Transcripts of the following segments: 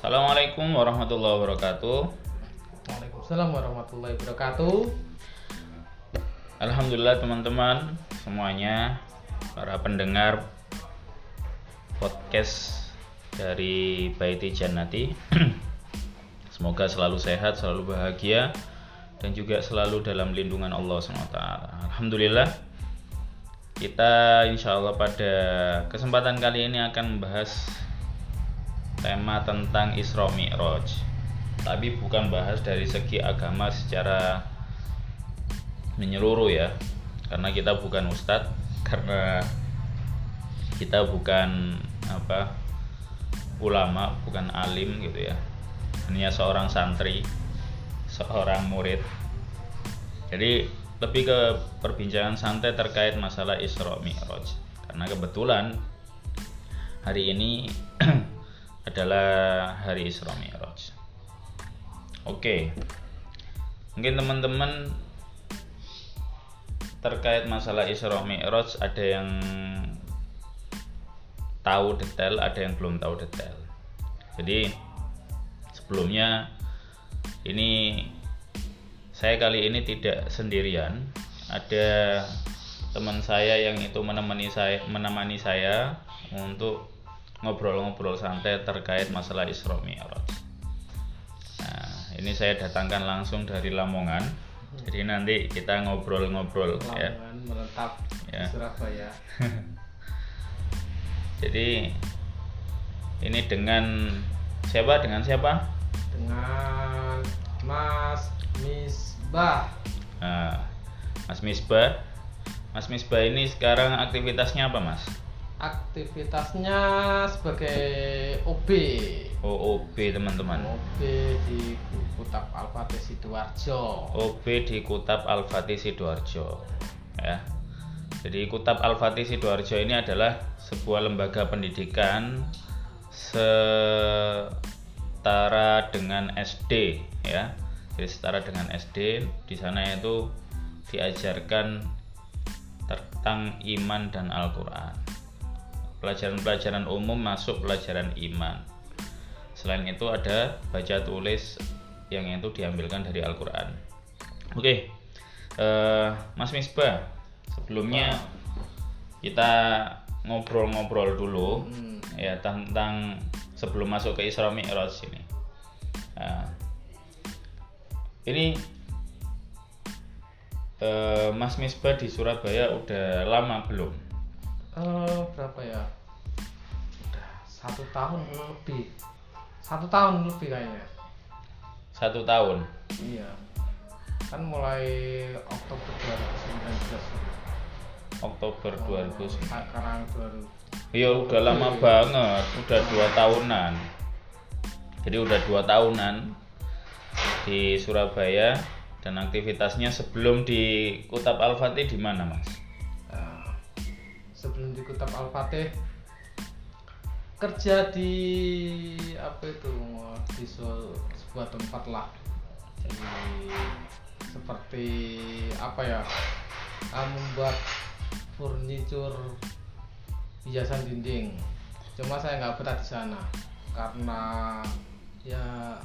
Assalamualaikum warahmatullahi wabarakatuh. Waalaikumsalam warahmatullahi wabarakatuh. Alhamdulillah teman-teman semuanya para pendengar podcast dari Baiti Jannati. Semoga selalu sehat, selalu bahagia dan juga selalu dalam lindungan Allah SWT. Alhamdulillah kita insya Allah pada kesempatan kali ini akan membahas tema tentang Isra Mi'raj. Tapi bukan bahas dari segi agama secara menyeluruh ya. Karena kita bukan ustadz karena kita bukan apa ulama bukan alim gitu ya. Hanya seorang santri seorang murid. Jadi lebih ke perbincangan santai terkait masalah Isra Mi'raj. Karena kebetulan hari ini adalah hari Isra Mi'raj. Oke. Mungkin teman-teman terkait masalah Isra Mi'raj ada yang tahu detail, ada yang belum tahu detail. Jadi sebelumnya ini saya kali ini tidak sendirian ada teman saya yang itu menemani saya menemani saya untuk ngobrol-ngobrol santai terkait masalah Isra Mi'raj. Nah, ini saya datangkan langsung dari Lamongan. Jadi nanti kita ngobrol-ngobrol ya. Lamongan menetap Ya. Surabaya. Jadi ini dengan siapa? Dengan siapa? Dengan Mas Misbah. Nah, Mas Misbah. Mas Misbah ini sekarang aktivitasnya apa, Mas? Aktivitasnya sebagai OB. OOB teman-teman. OB di Kutap Al-Fatih Sidoarjo. OB di Kutap Al-Fatih Sidoarjo. Ya. Jadi Kutap Al-Fatih Sidoarjo ini adalah sebuah lembaga pendidikan setara dengan SD ya. Jadi setara dengan SD di sana itu diajarkan tentang iman dan Al-Qur'an. Pelajaran-pelajaran umum masuk pelajaran iman. Selain itu ada baca tulis yang itu diambilkan dari Al-Qur'an. Oke. eh, Mas Misbah, sebelumnya kita ngobrol-ngobrol dulu Hmm. ya tentang sebelum masuk ke Isra Mi'raj ini. Nah, ini eh, Mas Misbah di Surabaya udah lama belum? Eh, berapa ya? Udah satu tahun lebih. Satu tahun lebih kayaknya. Satu tahun. Iya. Kan mulai Oktober 2019. Oktober 2009. Sekarang baru Iya udah lama banget, udah dua tahunan. Jadi udah dua tahunan di Surabaya dan aktivitasnya sebelum di Kutap Al-Fatih di mana mas? Sebelum di Kutap Al-Fatih kerja di apa itu di sebuah tempat lah. Jadi seperti apa ya ah, membuat furniture hiasan dinding. Cuma saya nggak betah di sana karena ya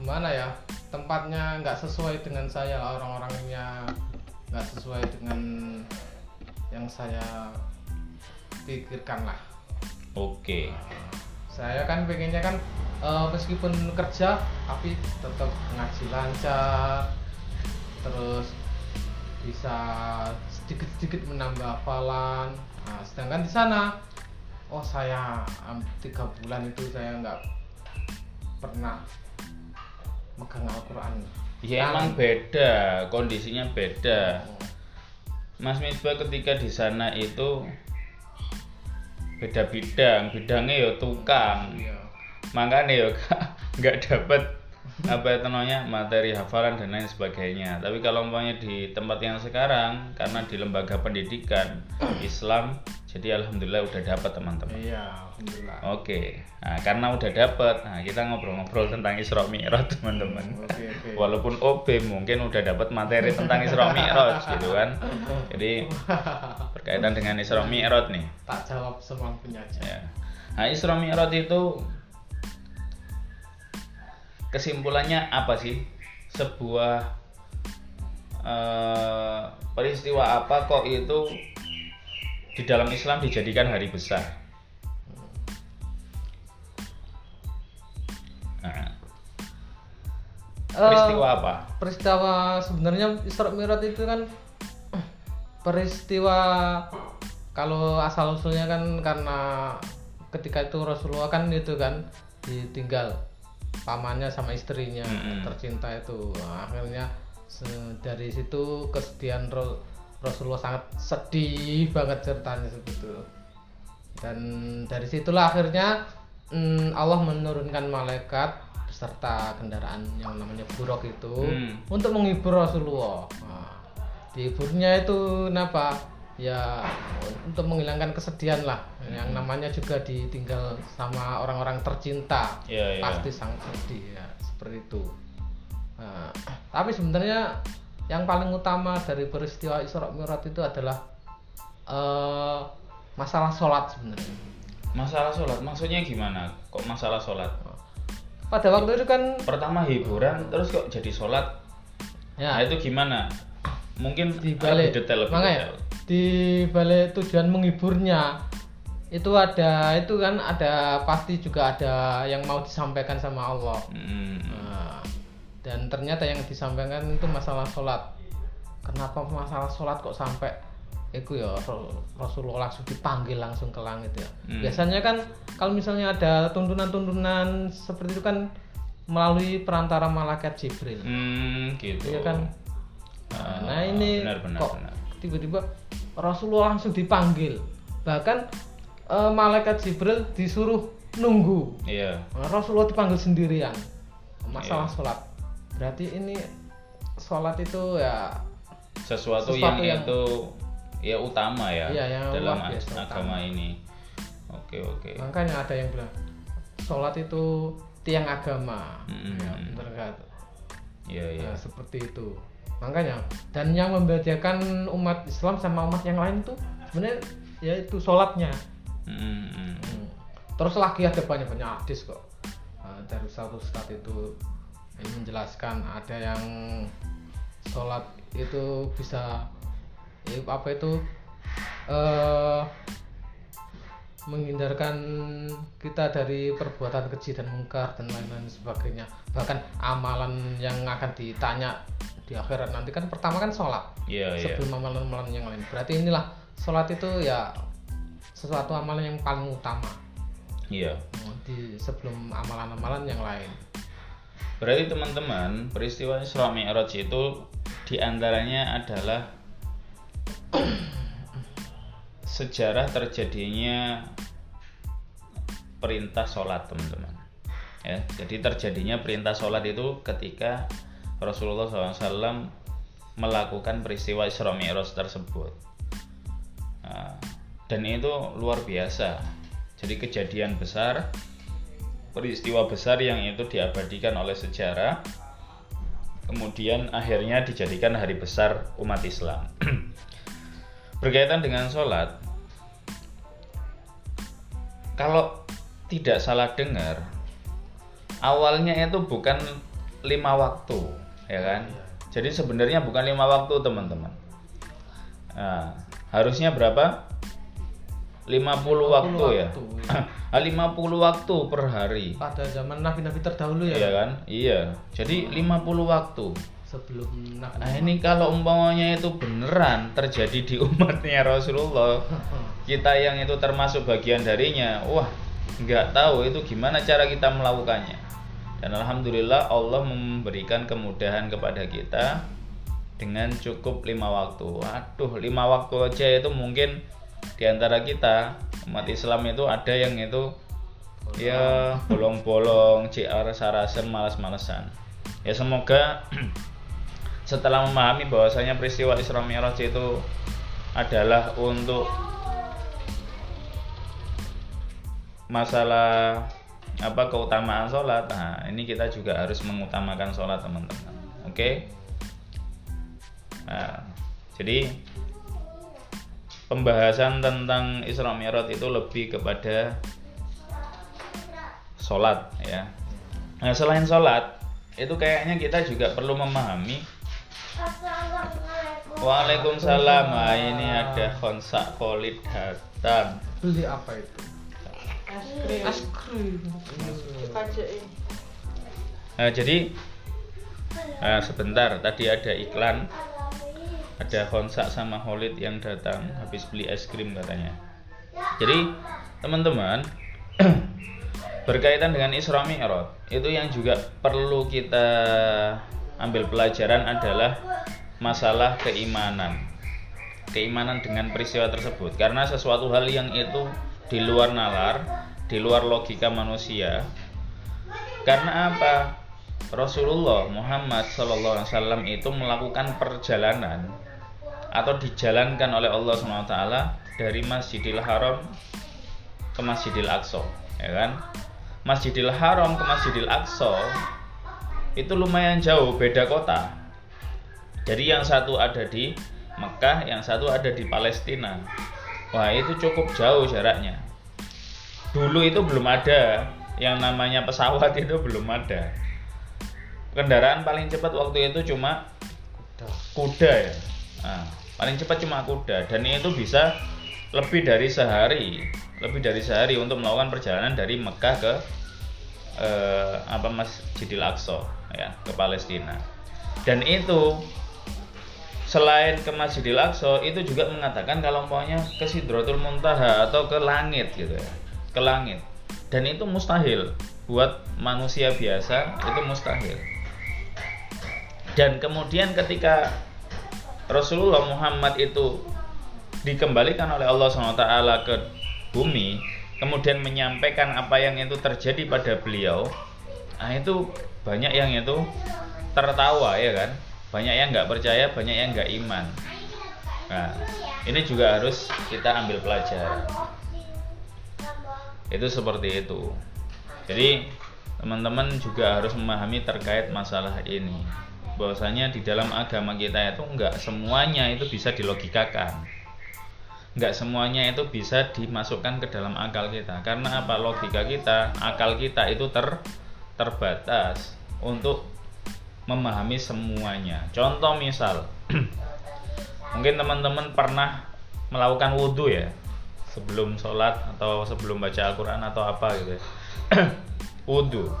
gimana ya tempatnya nggak sesuai dengan saya orang-orangnya nggak sesuai dengan yang saya pikirkan lah. Oke, saya kan pengennya kan eh, meskipun kerja tapi tetap ngaji lancar terus bisa sedikit-sedikit menambah hafalan. Nah, sedangkan di sana oh saya tiga bulan itu saya nggak pernah megang Al-Quran. Ya emang beda, kondisinya beda. Mas Misbah ketika di sana itu beda bidang, bidangnya ya tukang. Iya. makanya ya Kak, nggak dapat apa itu namanya materi hafalan dan lain sebagainya. Tapi kalau umpamanya di tempat yang sekarang karena di lembaga pendidikan Islam jadi alhamdulillah udah dapat teman-teman. Iya alhamdulillah. Oke. Nah karena udah dapat nah kita ngobrol-ngobrol tentang Isra Mi'raj teman-teman. Oke oke. Walaupun OB mungkin udah dapat materi tentang Isra Mi'raj gitu kan. Jadi berkaitan dengan Isra Mi'raj nih. Tak jawab semampunya aja. Ya. Nah, Isra Mi'raj itu kesimpulannya apa sih? Sebuah eh, peristiwa apa kok itu di dalam Islam dijadikan hari besar? Nah, peristiwa Eh, apa? peristiwa sebenarnya Isra Mi'raj itu kan peristiwa kalau asal usulnya kan karena ketika itu Rasulullah kan itu kan ditinggal pamannya sama istrinya Mm-mm. tercinta itu Nah, akhirnya dari situ kesedihan Rasulullah sangat sedih banget ceritanya seperti itu dan dari situlah akhirnya mm, Allah menurunkan malaikat beserta kendaraan yang namanya buruk itu Hmm. untuk menghibur Rasulullah. Nah, dihiburnya itu kenapa? Ya untuk menghilangkan kesedihan lah. Yang namanya juga ditinggal sama orang-orang tercinta. Iya, iya. Pasti sangat sedih ya seperti itu. Nah, tapi sebenarnya yang paling utama dari peristiwa Isra Mi'raj itu adalah eh, masalah sholat sebenarnya. masalah sholat maksudnya gimana kok masalah sholat Pada waktu itu kan pertama hiburan terus kok jadi sholat nah ya itu gimana mungkin di lebih balik detail lebih makanya detail di balik tujuan menghiburnya. Itu ada itu kan ada pasti juga ada yang mau disampaikan sama Allah. Hmm, Nah, dan ternyata yang disampaikan itu masalah sholat. Kenapa masalah sholat kok sampai itu ya Rasulullah langsung dipanggil langsung ke langit ya? Hmm. biasanya kan kalau misalnya ada tuntunan-tuntunan seperti itu kan melalui perantara malaikat Jibril. Hmm, gitu. Iya kan? Ah, nah ini benar benar kok benar tiba-tiba Rasulullah langsung dipanggil. Bahkan eh, malaikat Jibril disuruh nunggu. Iya. Nah, Rasulullah dipanggil sendirian masalah Iya. sholat. Berarti ini sholat itu ya sesuatu, Sesuatu yang, yang- itu ya utama ya Iya, yang dalam luar biasa ag- agama ini. Oke oke. Makanya ada yang bilang sholat itu tiang agama. Mm-mm. ya bener nggak? iya iya. Nah, seperti itu makanya dan yang membedakan umat Islam sama umat yang lain tuh sebenarnya yaitu sholatnya. Hmm, hmm. Terus lagi ada banyak-banyak hadis kok. Eh, dari satu ustadz itu ini menjelaskan ada yang sholat itu bisa ya, apa itu eh menghindarkan kita dari perbuatan keji dan mungkar dan lain-lain sebagainya. Bahkan amalan yang akan ditanya di akhirat. Nanti kan pertama kan sholat. Iya iya. Sebelum amalan-amalan yang lain. Berarti inilah sholat itu ya sesuatu amalan yang paling utama. Iya. Di sebelum amalan-amalan yang lain. Berarti teman-teman, peristiwa Isra Mi'raj itu di antaranya adalah sejarah terjadinya perintah sholat teman-teman. Ya, jadi terjadinya perintah sholat itu ketika Rasulullah SAW melakukan peristiwa Isra Mi'raj tersebut. Nah, dan itu luar biasa. Jadi kejadian besar peristiwa besar yang itu diabadikan oleh sejarah kemudian akhirnya dijadikan hari besar umat Islam berkaitan dengan sholat kalau tidak salah dengar awalnya itu bukan lima waktu ya kan jadi sebenarnya bukan lima waktu teman-teman Nah, harusnya berapa 50, waktu, ya waktu, Ah, 50 waktu per hari pada zaman nabi-nabi terdahulu ya Iya kan? Iya. Jadi 50 waktu. sebelum nabi Nah, ini kalau umpamanya itu beneran terjadi di umatnya Rasulullah, kita yang itu termasuk bagian darinya, wah, nggak tahu itu gimana cara kita melakukannya. Dan alhamdulillah Allah memberikan kemudahan kepada kita dengan cukup lima waktu. Waduh, lima waktu aja itu mungkin di antara kita umat Islam itu ada yang itu ya bolong-bolong, CR sarasen, malas-malesan. Ya semoga setelah memahami bahwasanya peristiwa Isra Mi'raj itu adalah untuk masalah apa keutamaan sholat nah ini kita juga harus mengutamakan sholat teman-teman oke nah jadi pembahasan tentang Isra Mi'raj itu lebih kepada sholat ya nah selain sholat itu kayaknya kita juga perlu memahami Waalaikumsalam. Nah, ini ada konsak Khalid datang. Beli apa itu? Es krim. krim. Nah, jadi nah, sebentar tadi ada iklan ada konsak sama Khalid yang datang habis beli es krim katanya. Jadi teman-teman berkaitan dengan Isra Mi'raj itu yang juga perlu kita ambil pelajaran adalah masalah keimanan keimanan dengan peristiwa tersebut karena sesuatu hal yang itu di luar nalar di luar logika manusia. Karena apa? Rasulullah Muhammad SAW itu melakukan perjalanan atau dijalankan oleh Allah SWT dari Masjidil Haram ke Masjidil Aqsa ya kan? Masjidil Haram ke Masjidil Aqsa itu lumayan jauh beda kota. Jadi yang satu ada di Mekah yang satu ada di Palestina. Wah itu cukup jauh jaraknya dulu itu belum ada. Yang namanya pesawat itu belum ada. Kendaraan paling cepat waktu itu cuma kuda. ya. Nah, paling cepat cuma kuda. Dan itu bisa lebih dari sehari. Lebih dari sehari untuk melakukan perjalanan dari Mekah ke eh, apa Masjidil Aqsa ya ke Palestina. Dan itu selain ke Masjidil Aqsa itu juga mengatakan kalau maunya ke Sidratul Muntaha atau ke langit gitu ya ke langit. Dan itu mustahil. Buat manusia biasa itu mustahil. Dan kemudian ketika Rasulullah Muhammad itu dikembalikan oleh Allah SWT ke bumi kemudian menyampaikan apa yang itu terjadi pada beliau nah itu banyak yang itu tertawa ya kan? Banyak yang nggak percaya banyak yang nggak iman. Nah ini juga harus kita ambil pelajaran itu seperti itu. Jadi teman-teman juga harus memahami terkait masalah ini. Bahwasanya di dalam agama kita itu nggak semuanya itu bisa dilogikakan. Nggak semuanya itu bisa dimasukkan ke dalam akal kita. Karena apa? Logika kita akal kita itu ter terbatas untuk memahami semuanya. Contoh misal mungkin teman-teman pernah melakukan wudhu ya sebelum sholat atau sebelum baca Al-Quran atau apa gitu ya. Wudhu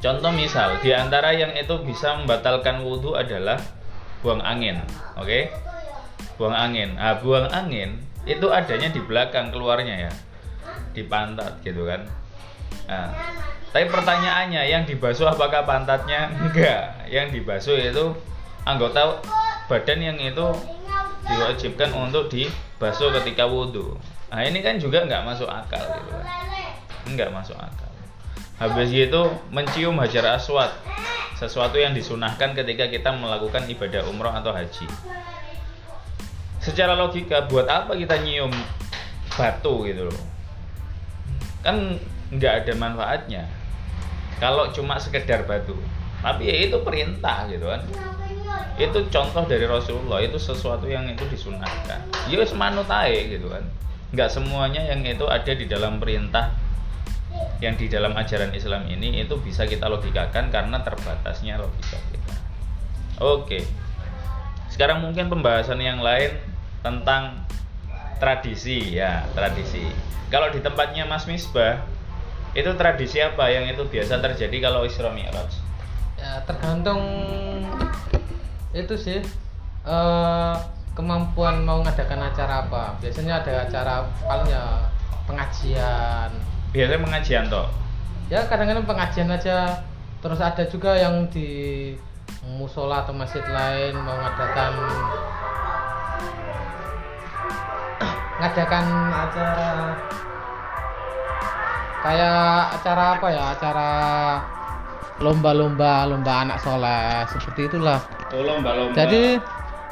contoh misal di antara yang itu bisa membatalkan wudhu adalah buang angin oke? Okay? buang angin. Ah buang angin itu adanya di belakang keluarnya ya. Di pantat gitu kan. Nah, tapi pertanyaannya yang dibasuh apakah pantatnya? Enggak. Yang dibasuh itu anggota badan yang itu diwajibkan untuk dibasuh ketika wudhu. Nah ini kan juga nggak masuk akal gitu kan. Nggak masuk akal. Habis itu mencium hajar aswad sesuatu yang disunahkan ketika kita melakukan ibadah umroh atau haji. Secara logika buat apa kita nyium batu gitu loh? Kan nggak ada manfaatnya. Kalau cuma sekedar batu. Tapi ya itu perintah gitu kan itu contoh dari Rasulullah itu sesuatu yang itu disunahkan. Ya semanut gitu kan. Nggak semuanya yang itu ada di dalam perintah yang di dalam ajaran Islam ini itu bisa kita logikakan karena terbatasnya logika kita. Oke. Sekarang mungkin pembahasan yang lain tentang tradisi ya tradisi. Kalau di tempatnya Mas Misbah itu tradisi apa yang itu biasa terjadi kalau Isra Mi'raj? Ya tergantung itu sih uh, kemampuan mau ngadakan acara apa? Biasanya ada acara paling ya pengajian. Biasanya pengajian toh? Ya kadang-kadang pengajian aja. Terus ada juga yang di musola atau masjid lain mau ngadakan ngadakan acara kayak acara apa ya? Acara lomba-lomba lomba anak soleh seperti itulah oh, lomba-lomba. Jadi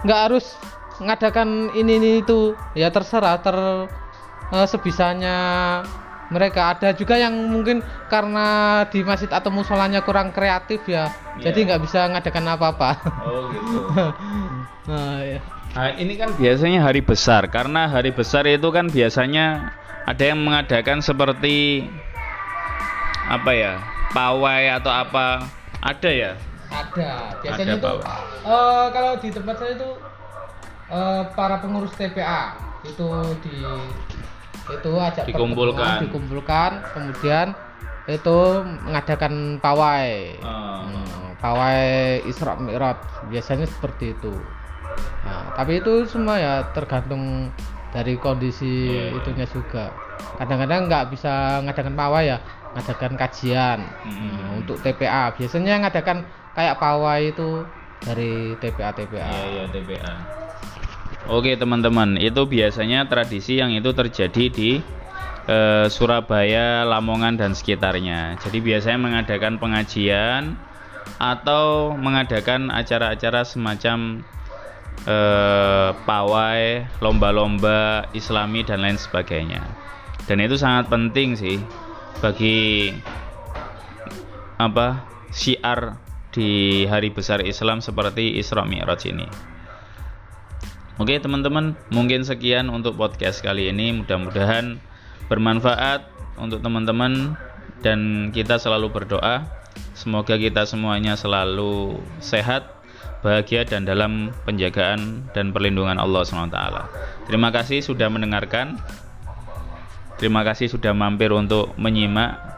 nggak harus ngadakan ini, ini itu. Ya terserah ter uh, sebisanya mereka. Ada juga yang mungkin karena di masjid atau musolanya kurang kreatif ya yeah. jadi nggak bisa ngadakan apa-apa. Oh gitu. Nah, ya. Nah, ini kan biasanya hari besar. Karena hari besar itu kan biasanya ada yang mengadakan seperti apa ya? pawai atau apa. Ada ya ada biasanya Ada, Pak. eh, kalau di tempat saya itu eh, para pengurus TPA itu di itu ajak Dikumpulkan. dikumpulkan kemudian itu mengadakan pawai Oh. Hmm, pawai Isra Mi'raj biasanya seperti itu nah, tapi itu semua ya tergantung dari kondisi iya. itunya juga kadang-kadang nggak bisa ngadakan pawai ya ngadakan kajian Hmm. Nah, untuk TPA biasanya ngadakan kayak pawai itu dari TPA TPA Iya iya TPA. Oke teman-teman, itu biasanya tradisi yang itu terjadi di eh, Surabaya, Lamongan dan sekitarnya. Jadi biasanya mengadakan pengajian atau mengadakan acara-acara semacam eh, pawai, lomba-lomba Islami dan lain sebagainya. Dan itu sangat penting sih bagi apa syiar di hari besar Islam seperti Isra Mi'raj ini. Oke teman-teman, mungkin sekian untuk podcast kali ini. Mudah-mudahan bermanfaat untuk teman-teman dan kita selalu berdoa semoga kita semuanya selalu sehat, bahagia dan dalam penjagaan dan perlindungan Allah SWT. Terima kasih sudah mendengarkan. Terima kasih sudah mampir untuk menyimak.